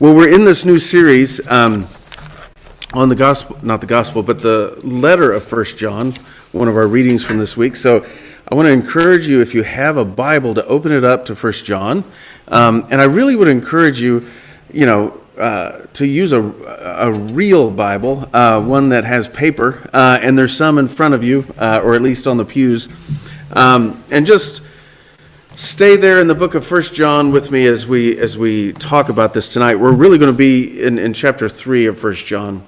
Well, we're in this new series um, on the gospel, not the gospel, but the letter of First John, one of our readings from this week. So I want to encourage you, if you have a Bible, to open it up to First John. Um, and I really would encourage you, you know, uh, to use a, a real Bible, uh, one that has paper, uh, and there's some in front of you, uh, or at least on the pews, um, and just stay there in the book of First John with me as we as we talk about this tonight. We're really going to be in, in chapter three of First John.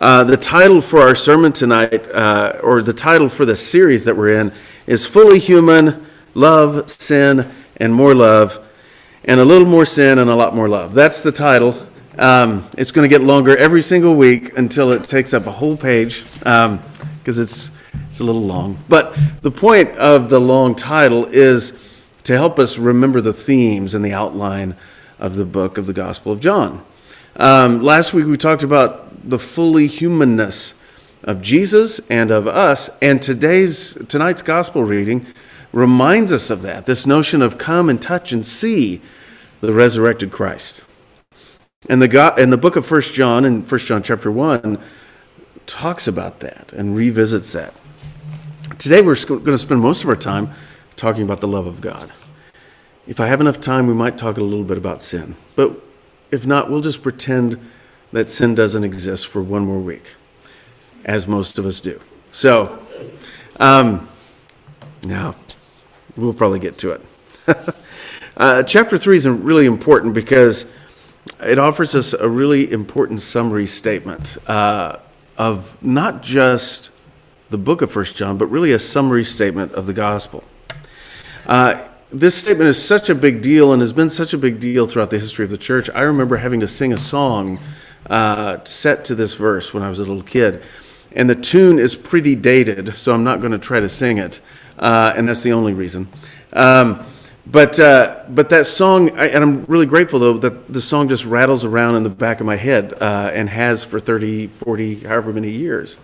Uh, the title for our sermon tonight, uh, or the title for the series that we're in, is "Fully Human: Love, Sin, and More Love." And a little more sin and a lot more love. That's the title. Um, it's going to get longer every single week until it takes up a whole page because um, it's it's a little long. But the point of the long title is to help us remember the themes and the outline of the book of the Gospel of John. Um, last week we talked about the fully humanness of Jesus and of us, and today's tonight's gospel reading reminds us of that. This notion of come and touch and see the resurrected Christ. And the God, and the book of First John in First John chapter one talks about that and revisits that. Today we're going to spend most of our time talking about the love of God. If I have enough time, we might talk a little bit about sin. But if not, we'll just pretend that sin doesn't exist for one more week, as most of us do. So, um, now we'll probably get to it. uh, chapter 3 is really important because it offers us a really important summary statement uh, of not just the book of First John, but really a summary statement of the gospel. Uh, this statement is such a big deal and has been such a big deal throughout the history of the church. I remember having to sing a song uh, set to this verse when I was a little kid. And the tune is pretty dated, so I'm not going to try to sing it. Uh, and that's the only reason. Um, but, uh, but that song, I, and I'm really grateful though that the song just rattles around in the back of my head uh, and has for 30, 40, however many years.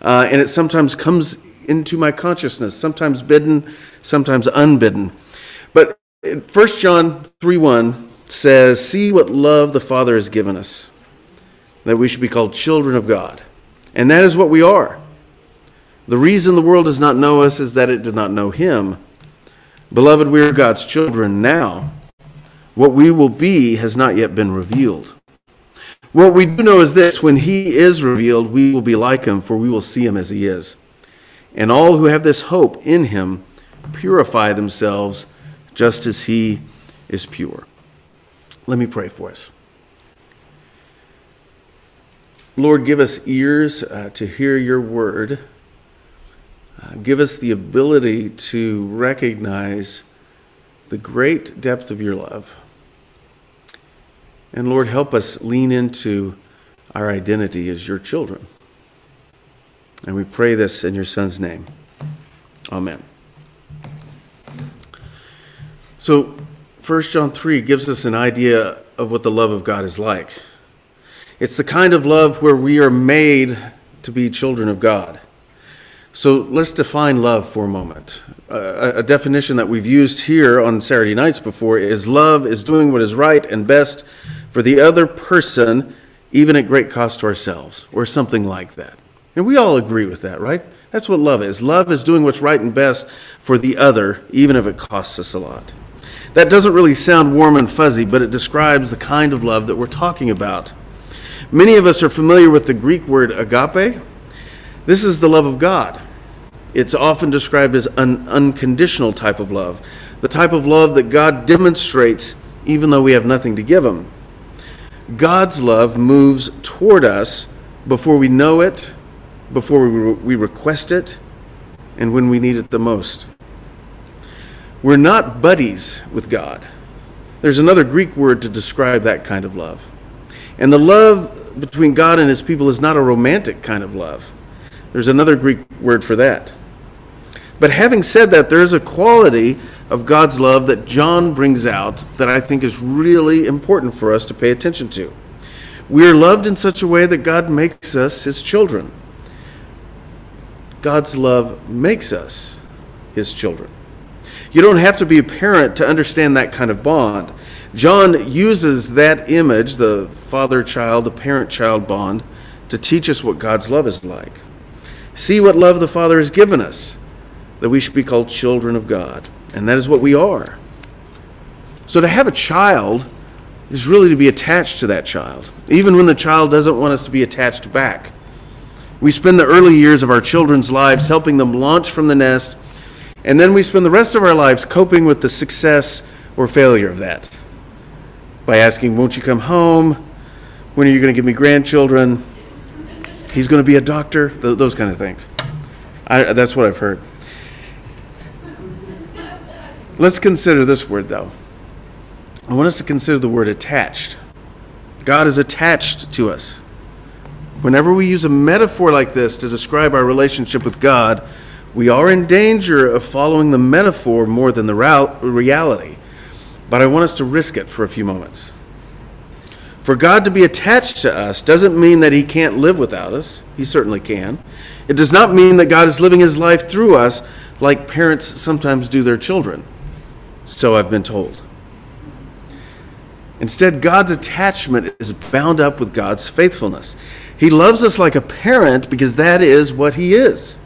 Uh, and it sometimes comes into my consciousness, sometimes bidden, sometimes unbidden. But 1 John 3 1 says, See what love the Father has given us, that we should be called children of God. And that is what we are. The reason the world does not know us is that it did not know Him. Beloved, we are God's children now. What we will be has not yet been revealed. What we do know is this when He is revealed, we will be like Him, for we will see Him as He is. And all who have this hope in Him purify themselves just as he is pure. Let me pray for us. Lord, give us ears uh, to hear your word. Uh, give us the ability to recognize the great depth of your love. And Lord, help us lean into our identity as your children. And we pray this in your Son's name. Amen. So, 1 John 3 gives us an idea of what the love of God is like. It's the kind of love where we are made to be children of God. So let's define love for a moment. A definition that we've used here on Saturday nights before is love is doing what is right and best for the other person, even at great cost to ourselves, or something like that. And we all agree with that, right? That's what love is. Love is doing what's right and best for the other, even if it costs us a lot. That doesn't really sound warm and fuzzy, but it describes the kind of love that we're talking about. Many of us are familiar with the Greek word agape. This is the love of God. It's often described as an unconditional type of love, the type of love that God demonstrates even though we have nothing to give Him. God's love moves toward us before we know it, before we we request it, and when we need it the most. We're not buddies with God. There's another Greek word to describe that kind of love. And the love between God and his people is not a romantic kind of love. There's another Greek word for that. But having said that, there is a quality of God's love that John brings out that I think is really important for us to pay attention to. We are loved in such a way that God makes us his children. God's love makes us his children. You don't have to be a parent to understand that kind of bond. John uses that image, the father child, the parent child bond, to teach us what God's love is like. See what love the Father has given us, that we should be called children of God. And that is what we are. So to have a child is really to be attached to that child, even when the child doesn't want us to be attached back. We spend the early years of our children's lives helping them launch from the nest, and then we spend the rest of our lives coping with the success or failure of that by asking, Won't you come home? When are you going to give me grandchildren? He's going to be a doctor, Th- those kind of things. I, that's what I've heard. Let's consider this word, though. I want us to consider the word attached. God is attached to us. Whenever we use a metaphor like this to describe our relationship with God, we are in danger of following the metaphor more than the reality. But I want us to risk it for a few moments. For God to be attached to us doesn't mean that He can't live without us. He certainly can. It does not mean that God is living His life through us like parents sometimes do their children. So I've been told. Instead, God's attachment is bound up with God's faithfulness. He loves us like a parent because that is what He is.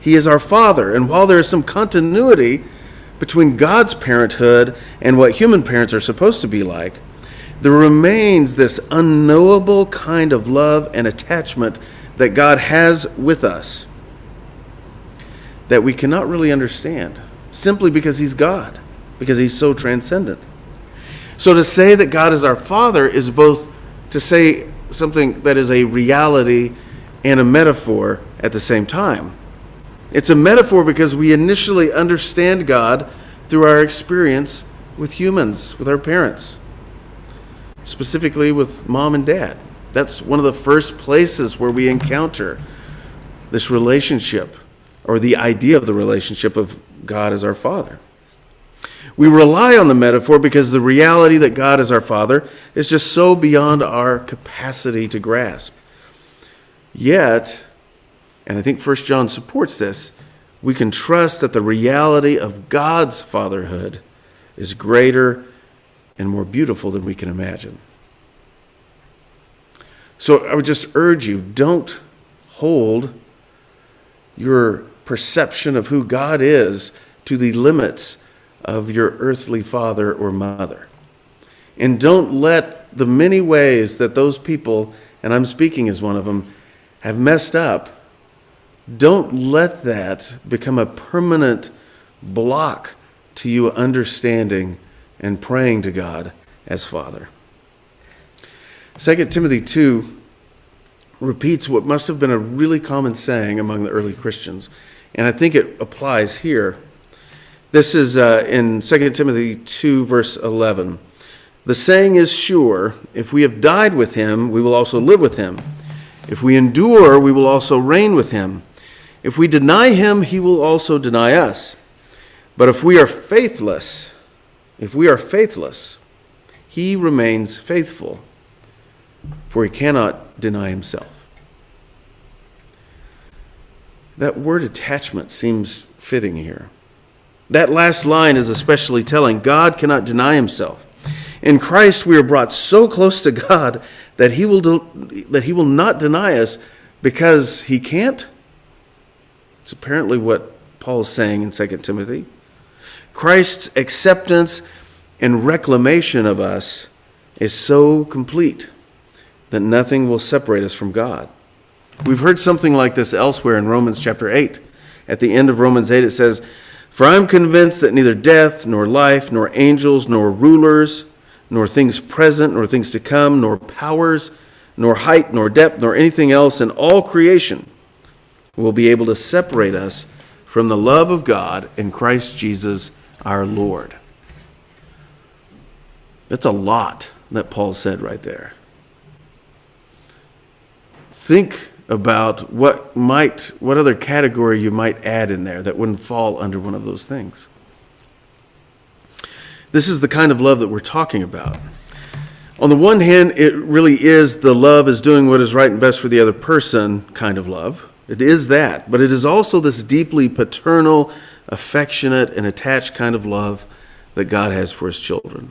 He is our Father. And while there is some continuity between God's parenthood and what human parents are supposed to be like, there remains this unknowable kind of love and attachment that God has with us that we cannot really understand simply because He's God, because He's so transcendent. So to say that God is our Father is both to say something that is a reality and a metaphor at the same time. It's a metaphor because we initially understand God through our experience with humans, with our parents, specifically with mom and dad. That's one of the first places where we encounter this relationship or the idea of the relationship of God as our Father. We rely on the metaphor because the reality that God is our Father is just so beyond our capacity to grasp. Yet, and I think First John supports this, we can trust that the reality of God's fatherhood is greater and more beautiful than we can imagine. So I would just urge you don't hold your perception of who God is to the limits of your earthly father or mother. And don't let the many ways that those people, and I'm speaking as one of them, have messed up, don't let that become a permanent block to you understanding and praying to God as Father. 2 Timothy 2 repeats what must have been a really common saying among the early Christians, and I think it applies here. This is uh, in 2 Timothy 2, verse 11. The saying is sure if we have died with him, we will also live with him. If we endure, we will also reign with him. If we deny him, he will also deny us. But if we are faithless, if we are faithless, he remains faithful, for he cannot deny himself. That word attachment seems fitting here. That last line is especially telling. God cannot deny himself. In Christ, we are brought so close to God that he will, de- that he will not deny us because he can't. It's apparently what Paul is saying in 2 Timothy. Christ's acceptance and reclamation of us is so complete that nothing will separate us from God. We've heard something like this elsewhere in Romans chapter 8. At the end of Romans 8, it says, for I am convinced that neither death, nor life, nor angels, nor rulers, nor things present, nor things to come, nor powers, nor height, nor depth, nor anything else in all creation will be able to separate us from the love of God in Christ Jesus our Lord. That's a lot that Paul said right there. Think about what might what other category you might add in there that wouldn't fall under one of those things. This is the kind of love that we're talking about. On the one hand, it really is the love is doing what is right and best for the other person kind of love. It is that, but it is also this deeply paternal, affectionate, and attached kind of love that God has for his children.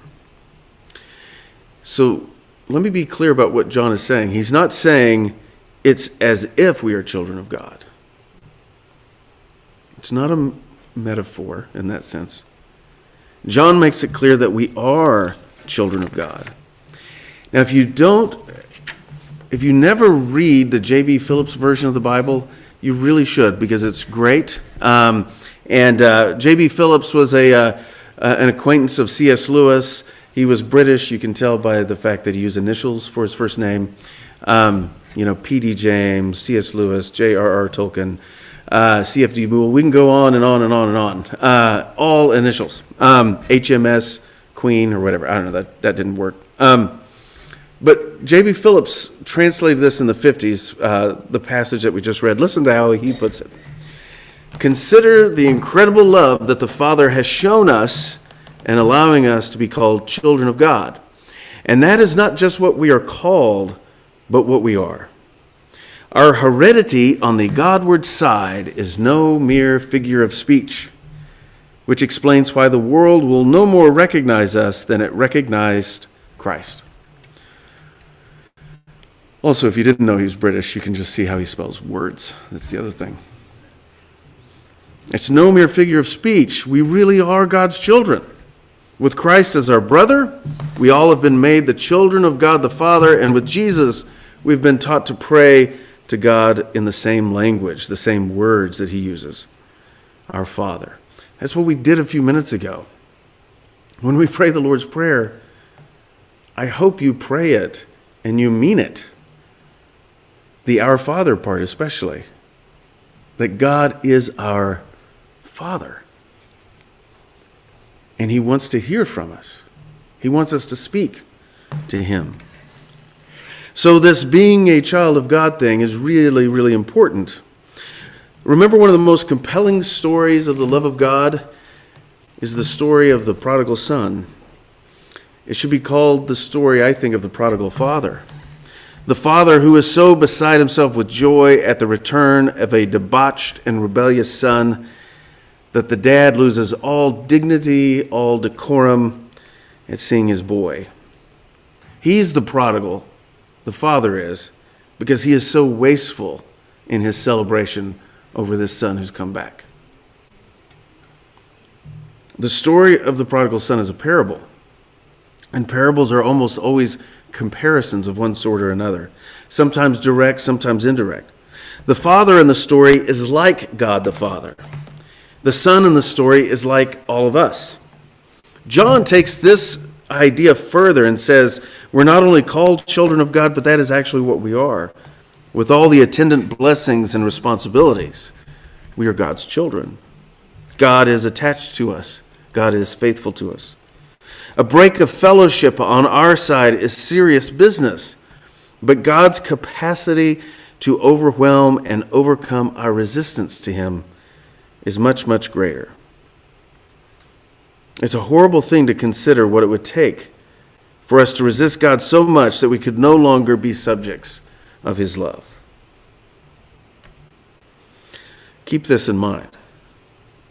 So let me be clear about what John is saying. He's not saying it's as if we are children of God. It's not a metaphor in that sense. John makes it clear that we are children of God. Now, if you don't, if you never read the J.B. Phillips version of the Bible, you really should because it's great. Um, and uh, J.B. Phillips was a, uh, uh, an acquaintance of C.S. Lewis. He was British. You can tell by the fact that he used initials for his first name. Um, you know, P.D. James, C.S. Lewis, J.R.R. Tolkien, uh, C.F.D. Moule. We can go on and on and on and on. Uh, all initials. Um, HMS Queen or whatever. I don't know. That, that didn't work. Um, but J.B. Phillips translated this in the 50s, uh, the passage that we just read. Listen to how he puts it. Consider the incredible love that the Father has shown us and allowing us to be called children of God. And that is not just what we are called, but what we are. Our heredity on the Godward side is no mere figure of speech, which explains why the world will no more recognize us than it recognized Christ. Also, if you didn't know he was British, you can just see how he spells words. That's the other thing. It's no mere figure of speech. We really are God's children. With Christ as our brother, we all have been made the children of God the Father, and with Jesus, we've been taught to pray to God in the same language, the same words that He uses Our Father. That's what we did a few minutes ago. When we pray the Lord's Prayer, I hope you pray it and you mean it. The Our Father part, especially. That God is our Father. And He wants to hear from us, He wants us to speak to Him. So, this being a child of God thing is really, really important. Remember, one of the most compelling stories of the love of God is the story of the prodigal son. It should be called the story, I think, of the prodigal father. The father who is so beside himself with joy at the return of a debauched and rebellious son that the dad loses all dignity, all decorum at seeing his boy. He's the prodigal, the father is, because he is so wasteful in his celebration over this son who's come back. The story of the prodigal son is a parable, and parables are almost always comparisons of one sort or another, sometimes direct, sometimes indirect. The father in the story is like God the Father. The son in the story is like all of us. John takes this idea further and says, We're not only called children of God, but that is actually what we are, with all the attendant blessings and responsibilities. We are God's children. God is attached to us, God is faithful to us. A break of fellowship on our side is serious business, but God's capacity to overwhelm and overcome our resistance to Him is much, much greater. It's a horrible thing to consider what it would take for us to resist God so much that we could no longer be subjects of His love. Keep this in mind.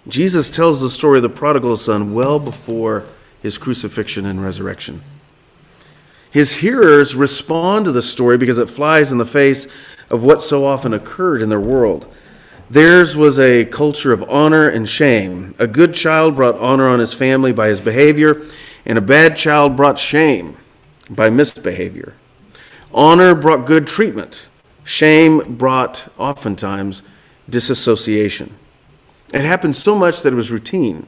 Jesus tells the story of the prodigal son well before his crucifixion and resurrection. His hearers respond to the story because it flies in the face of what so often occurred in their world. Theirs was a culture of honor and shame. A good child brought honor on his family by his behavior, and a bad child brought shame by misbehavior. Honor brought good treatment. Shame brought, oftentimes, disassociation. It happened so much that it was routine.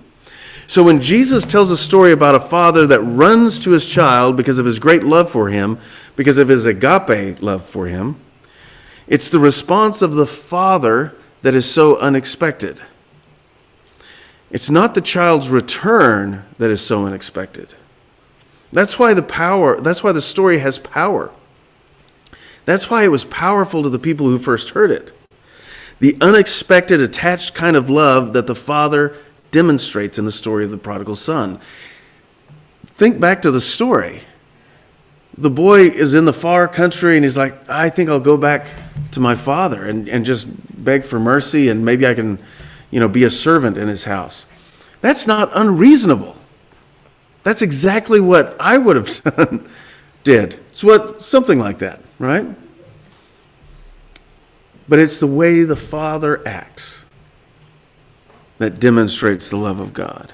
So when Jesus tells a story about a father that runs to his child because of his great love for him, because of his agape love for him, it's the response of the father that is so unexpected. It's not the child's return that is so unexpected. That's why the power, that's why the story has power. That's why it was powerful to the people who first heard it. The unexpected, attached kind of love that the father demonstrates in the story of the prodigal son. Think back to the story. The boy is in the far country and he's like, I think I'll go back to my father and, and just beg for mercy and maybe I can, you know, be a servant in his house. That's not unreasonable. That's exactly what I would have done, did. It's what something like that, right? But it's the way the Father acts that demonstrates the love of God.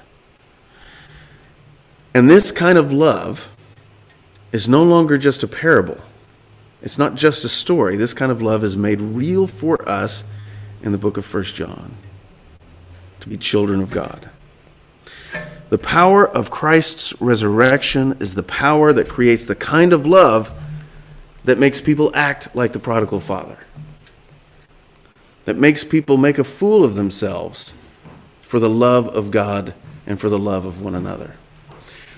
And this kind of love is no longer just a parable. It's not just a story. This kind of love is made real for us in the book of First John to be children of God. The power of Christ's resurrection is the power that creates the kind of love that makes people act like the prodigal father, that makes people make a fool of themselves for the love of God and for the love of one another.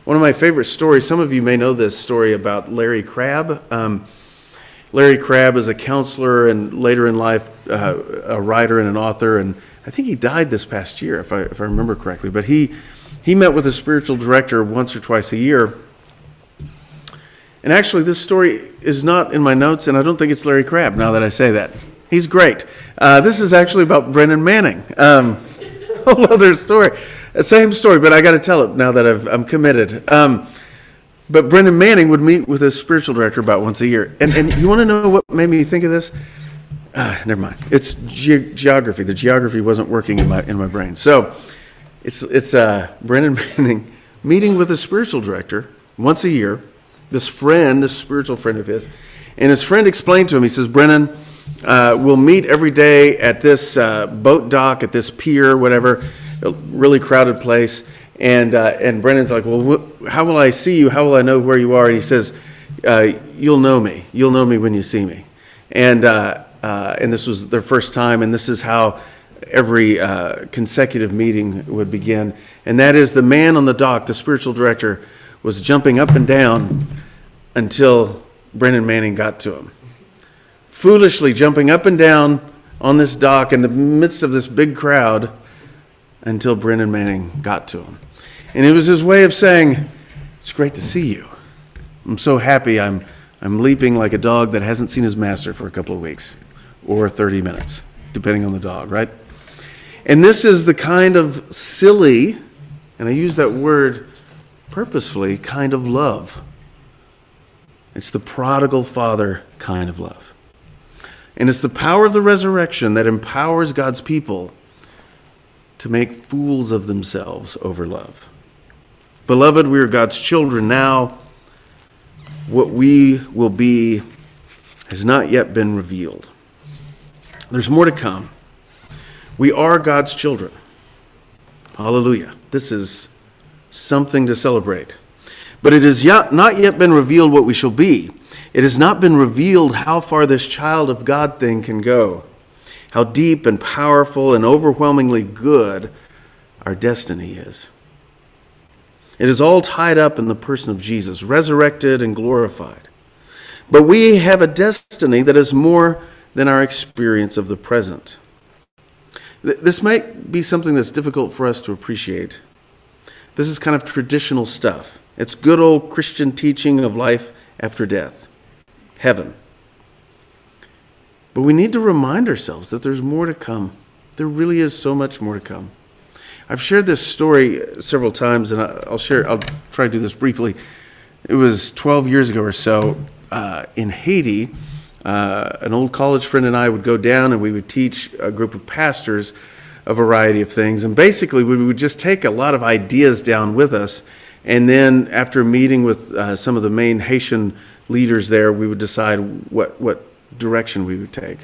One of my favorite stories, some of you may know this story about Larry Crabb. Um, Larry Crabb is a counselor and later in life uh, a writer and an author, and I think he died this past year, if I, if I remember correctly. But he he met with a spiritual director once or twice a year. And actually, this story is not in my notes, and I don't think it's Larry Crabb now that I say that. He's great. Uh, this is actually about Brennan Manning. Um, whole other story. Same story, but I got to tell it now that i am committed. Um, but Brennan Manning would meet with his spiritual director about once a year. And, and you want to know what made me think of this? Ah, never mind. It's ge- geography. The geography wasn't working in my, in my brain. So it's, it's uh, Brennan Manning meeting with a spiritual director once a year, this friend, this spiritual friend of his. And his friend explained to him, he says, Brennan, uh, we'll meet every day at this uh, boat dock, at this pier, whatever, a really crowded place. And, uh, and Brennan's like, Well, wh- how will I see you? How will I know where you are? And he says, uh, You'll know me. You'll know me when you see me. And, uh, uh, and this was their first time, and this is how every uh, consecutive meeting would begin. And that is the man on the dock, the spiritual director, was jumping up and down until Brennan Manning got to him. Foolishly jumping up and down on this dock in the midst of this big crowd until Brennan Manning got to him. And it was his way of saying, It's great to see you. I'm so happy I'm, I'm leaping like a dog that hasn't seen his master for a couple of weeks or 30 minutes, depending on the dog, right? And this is the kind of silly, and I use that word purposefully, kind of love. It's the prodigal father kind of love. And it's the power of the resurrection that empowers God's people to make fools of themselves over love. Beloved, we are God's children now. What we will be has not yet been revealed. There's more to come. We are God's children. Hallelujah. This is something to celebrate. But it has not yet been revealed what we shall be. It has not been revealed how far this child of God thing can go, how deep and powerful and overwhelmingly good our destiny is. It is all tied up in the person of Jesus, resurrected and glorified. But we have a destiny that is more than our experience of the present. This might be something that's difficult for us to appreciate. This is kind of traditional stuff. It's good old Christian teaching of life after death, heaven. But we need to remind ourselves that there's more to come. There really is so much more to come. I've shared this story several times, and I'll share. I'll try to do this briefly. It was 12 years ago or so uh, in Haiti uh, an old college friend and I would go down and we would teach a group of pastors a variety of things. And basically, we would just take a lot of ideas down with us. And then, after meeting with uh, some of the main Haitian leaders there, we would decide what, what direction we would take.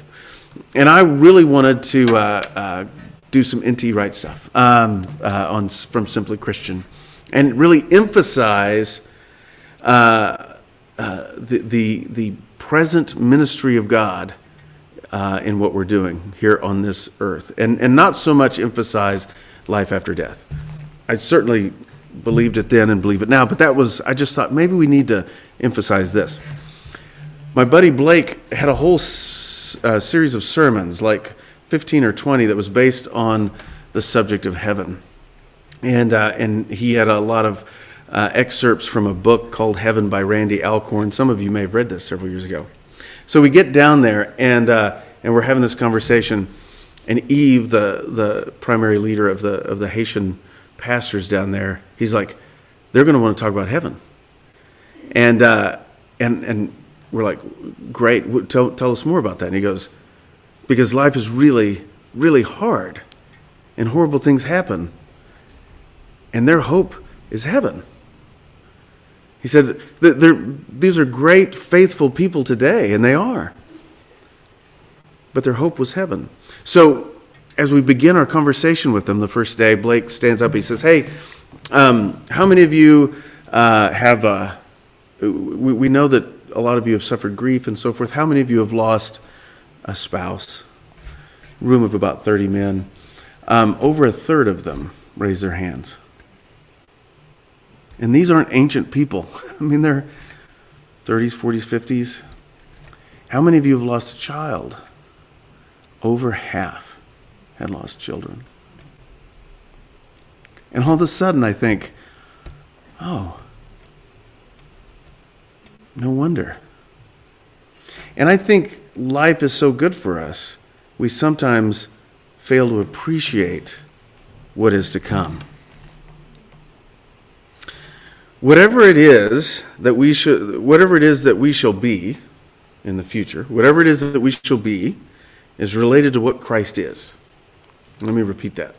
And I really wanted to uh, uh do some NT Wright stuff um, uh, on, from Simply Christian and really emphasize uh, the, the, the present ministry of God uh, in what we're doing here on this earth, and, and not so much emphasize life after death. I certainly believed it then and believe it now, but that was, I just thought maybe we need to emphasize this. My buddy Blake had a whole s- uh, series of sermons, like 15 or 20, that was based on the subject of heaven. And, uh, and he had a lot of uh, excerpts from a book called Heaven by Randy Alcorn. Some of you may have read this several years ago. So we get down there and, uh, and we're having this conversation. And Eve, the, the primary leader of the, of the Haitian pastors down there, he's like, they're going to want to talk about heaven. And, uh, and, and we're like, great, tell, tell us more about that. And he goes, because life is really, really hard and horrible things happen. And their hope is heaven. He said, these are great, faithful people today, and they are. But their hope was heaven. So, as we begin our conversation with them the first day, Blake stands up. He says, Hey, um, how many of you uh, have, uh, we, we know that a lot of you have suffered grief and so forth. How many of you have lost a spouse? Room of about 30 men. Um, over a third of them raise their hands. And these aren't ancient people. I mean, they're 30s, 40s, 50s. How many of you have lost a child? Over half had lost children. And all of a sudden, I think, oh, no wonder. And I think life is so good for us, we sometimes fail to appreciate what is to come. Whatever it is that we should whatever it is that we shall be in the future, whatever it is that we shall be is related to what Christ is. Let me repeat that.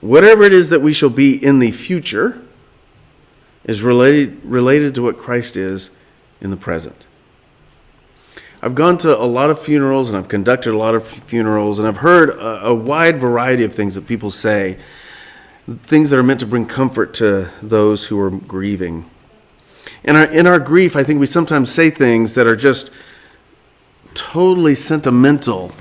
Whatever it is that we shall be in the future is related, related to what Christ is in the present. I've gone to a lot of funerals and I've conducted a lot of funerals and I've heard a, a wide variety of things that people say, things that are meant to bring comfort to those who are grieving. In our, in our grief, I think we sometimes say things that are just totally sentimental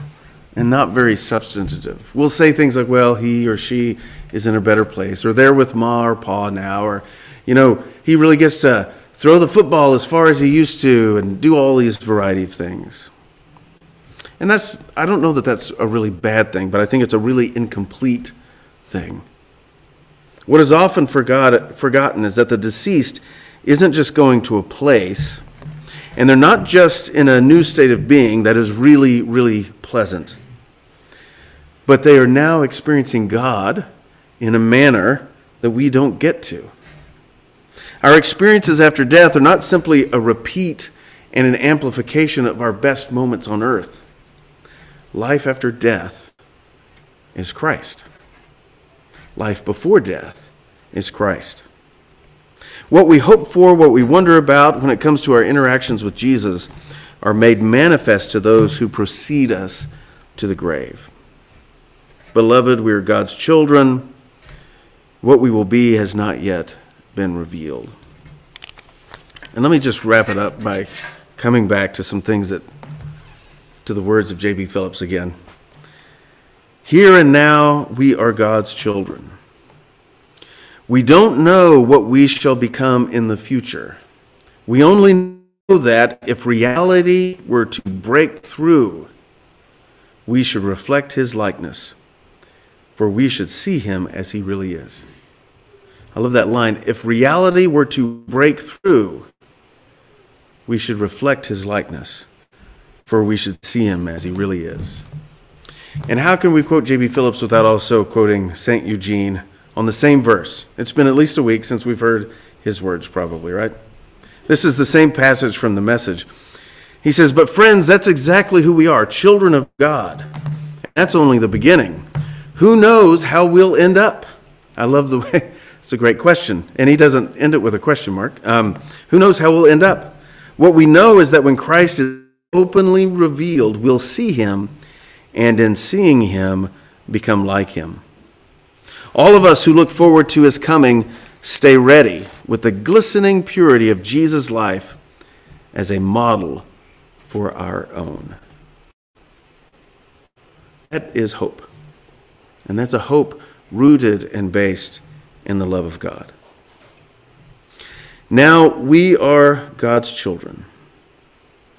and not very substantive. We'll say things like, well, he or she is in a better place, or they're with ma or pa now, or, you know, he really gets to throw the football as far as he used to and do all these variety of things. And that's, I don't know that that's a really bad thing, but I think it's a really incomplete thing. What is often forgot, forgotten is that the deceased isn't just going to a place, and they're not just in a new state of being that is really, really pleasant, but they are now experiencing God in a manner that we don't get to. Our experiences after death are not simply a repeat and an amplification of our best moments on earth. Life after death is Christ. Life before death is Christ. What we hope for, what we wonder about when it comes to our interactions with Jesus, are made manifest to those who precede us to the grave. Beloved, we are God's children. What we will be has not yet been revealed. And let me just wrap it up by coming back to some things that, to the words of J.B. Phillips again. Here and now, we are God's children. We don't know what we shall become in the future. We only know that if reality were to break through, we should reflect his likeness, for we should see him as he really is. I love that line. If reality were to break through, we should reflect his likeness, for we should see him as he really is. And how can we quote J.B. Phillips without also quoting St. Eugene on the same verse? It's been at least a week since we've heard his words, probably, right? This is the same passage from the message. He says, But friends, that's exactly who we are children of God. That's only the beginning. Who knows how we'll end up? I love the way it's a great question. And he doesn't end it with a question mark. Um, who knows how we'll end up? What we know is that when Christ is openly revealed, we'll see him, and in seeing him, become like him. All of us who look forward to his coming stay ready with the glistening purity of Jesus' life as a model for our own. That is hope. And that's a hope rooted and based in the love of God. Now we are God's children,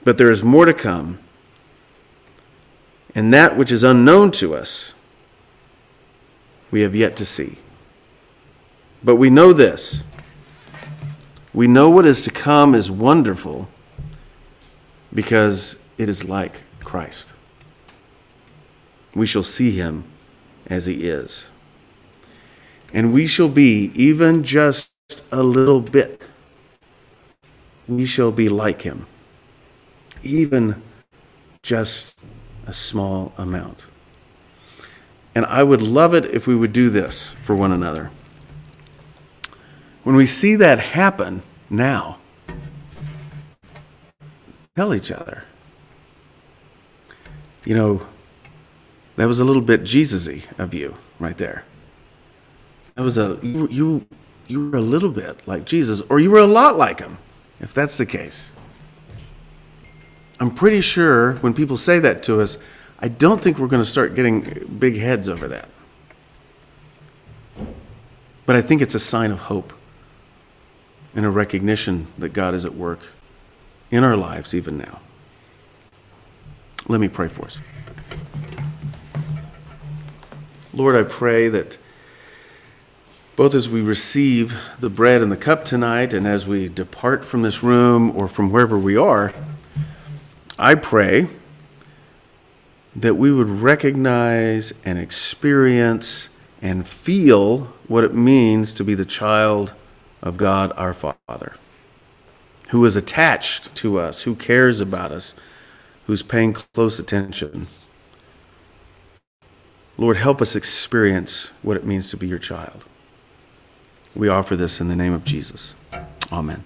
but there is more to come, and that which is unknown to us we have yet to see. But we know this we know what is to come is wonderful because it is like Christ. we shall see him as he is. And we shall be, even just a little bit, we shall be like him, even just a small amount. And I would love it if we would do this for one another. When we see that happen now, tell each other. You know, that was a little bit Jesus-y of you right there. That was a you, you you were a little bit like Jesus, or you were a lot like him, if that's the case. I'm pretty sure when people say that to us, I don't think we're going to start getting big heads over that. But I think it's a sign of hope and a recognition that God is at work in our lives even now. Let me pray for us. Lord, I pray that both as we receive the bread and the cup tonight and as we depart from this room or from wherever we are, I pray that we would recognize and experience and feel what it means to be the child of God our Father, who is attached to us, who cares about us, who's paying close attention. Lord, help us experience what it means to be your child. We offer this in the name of Jesus. Amen.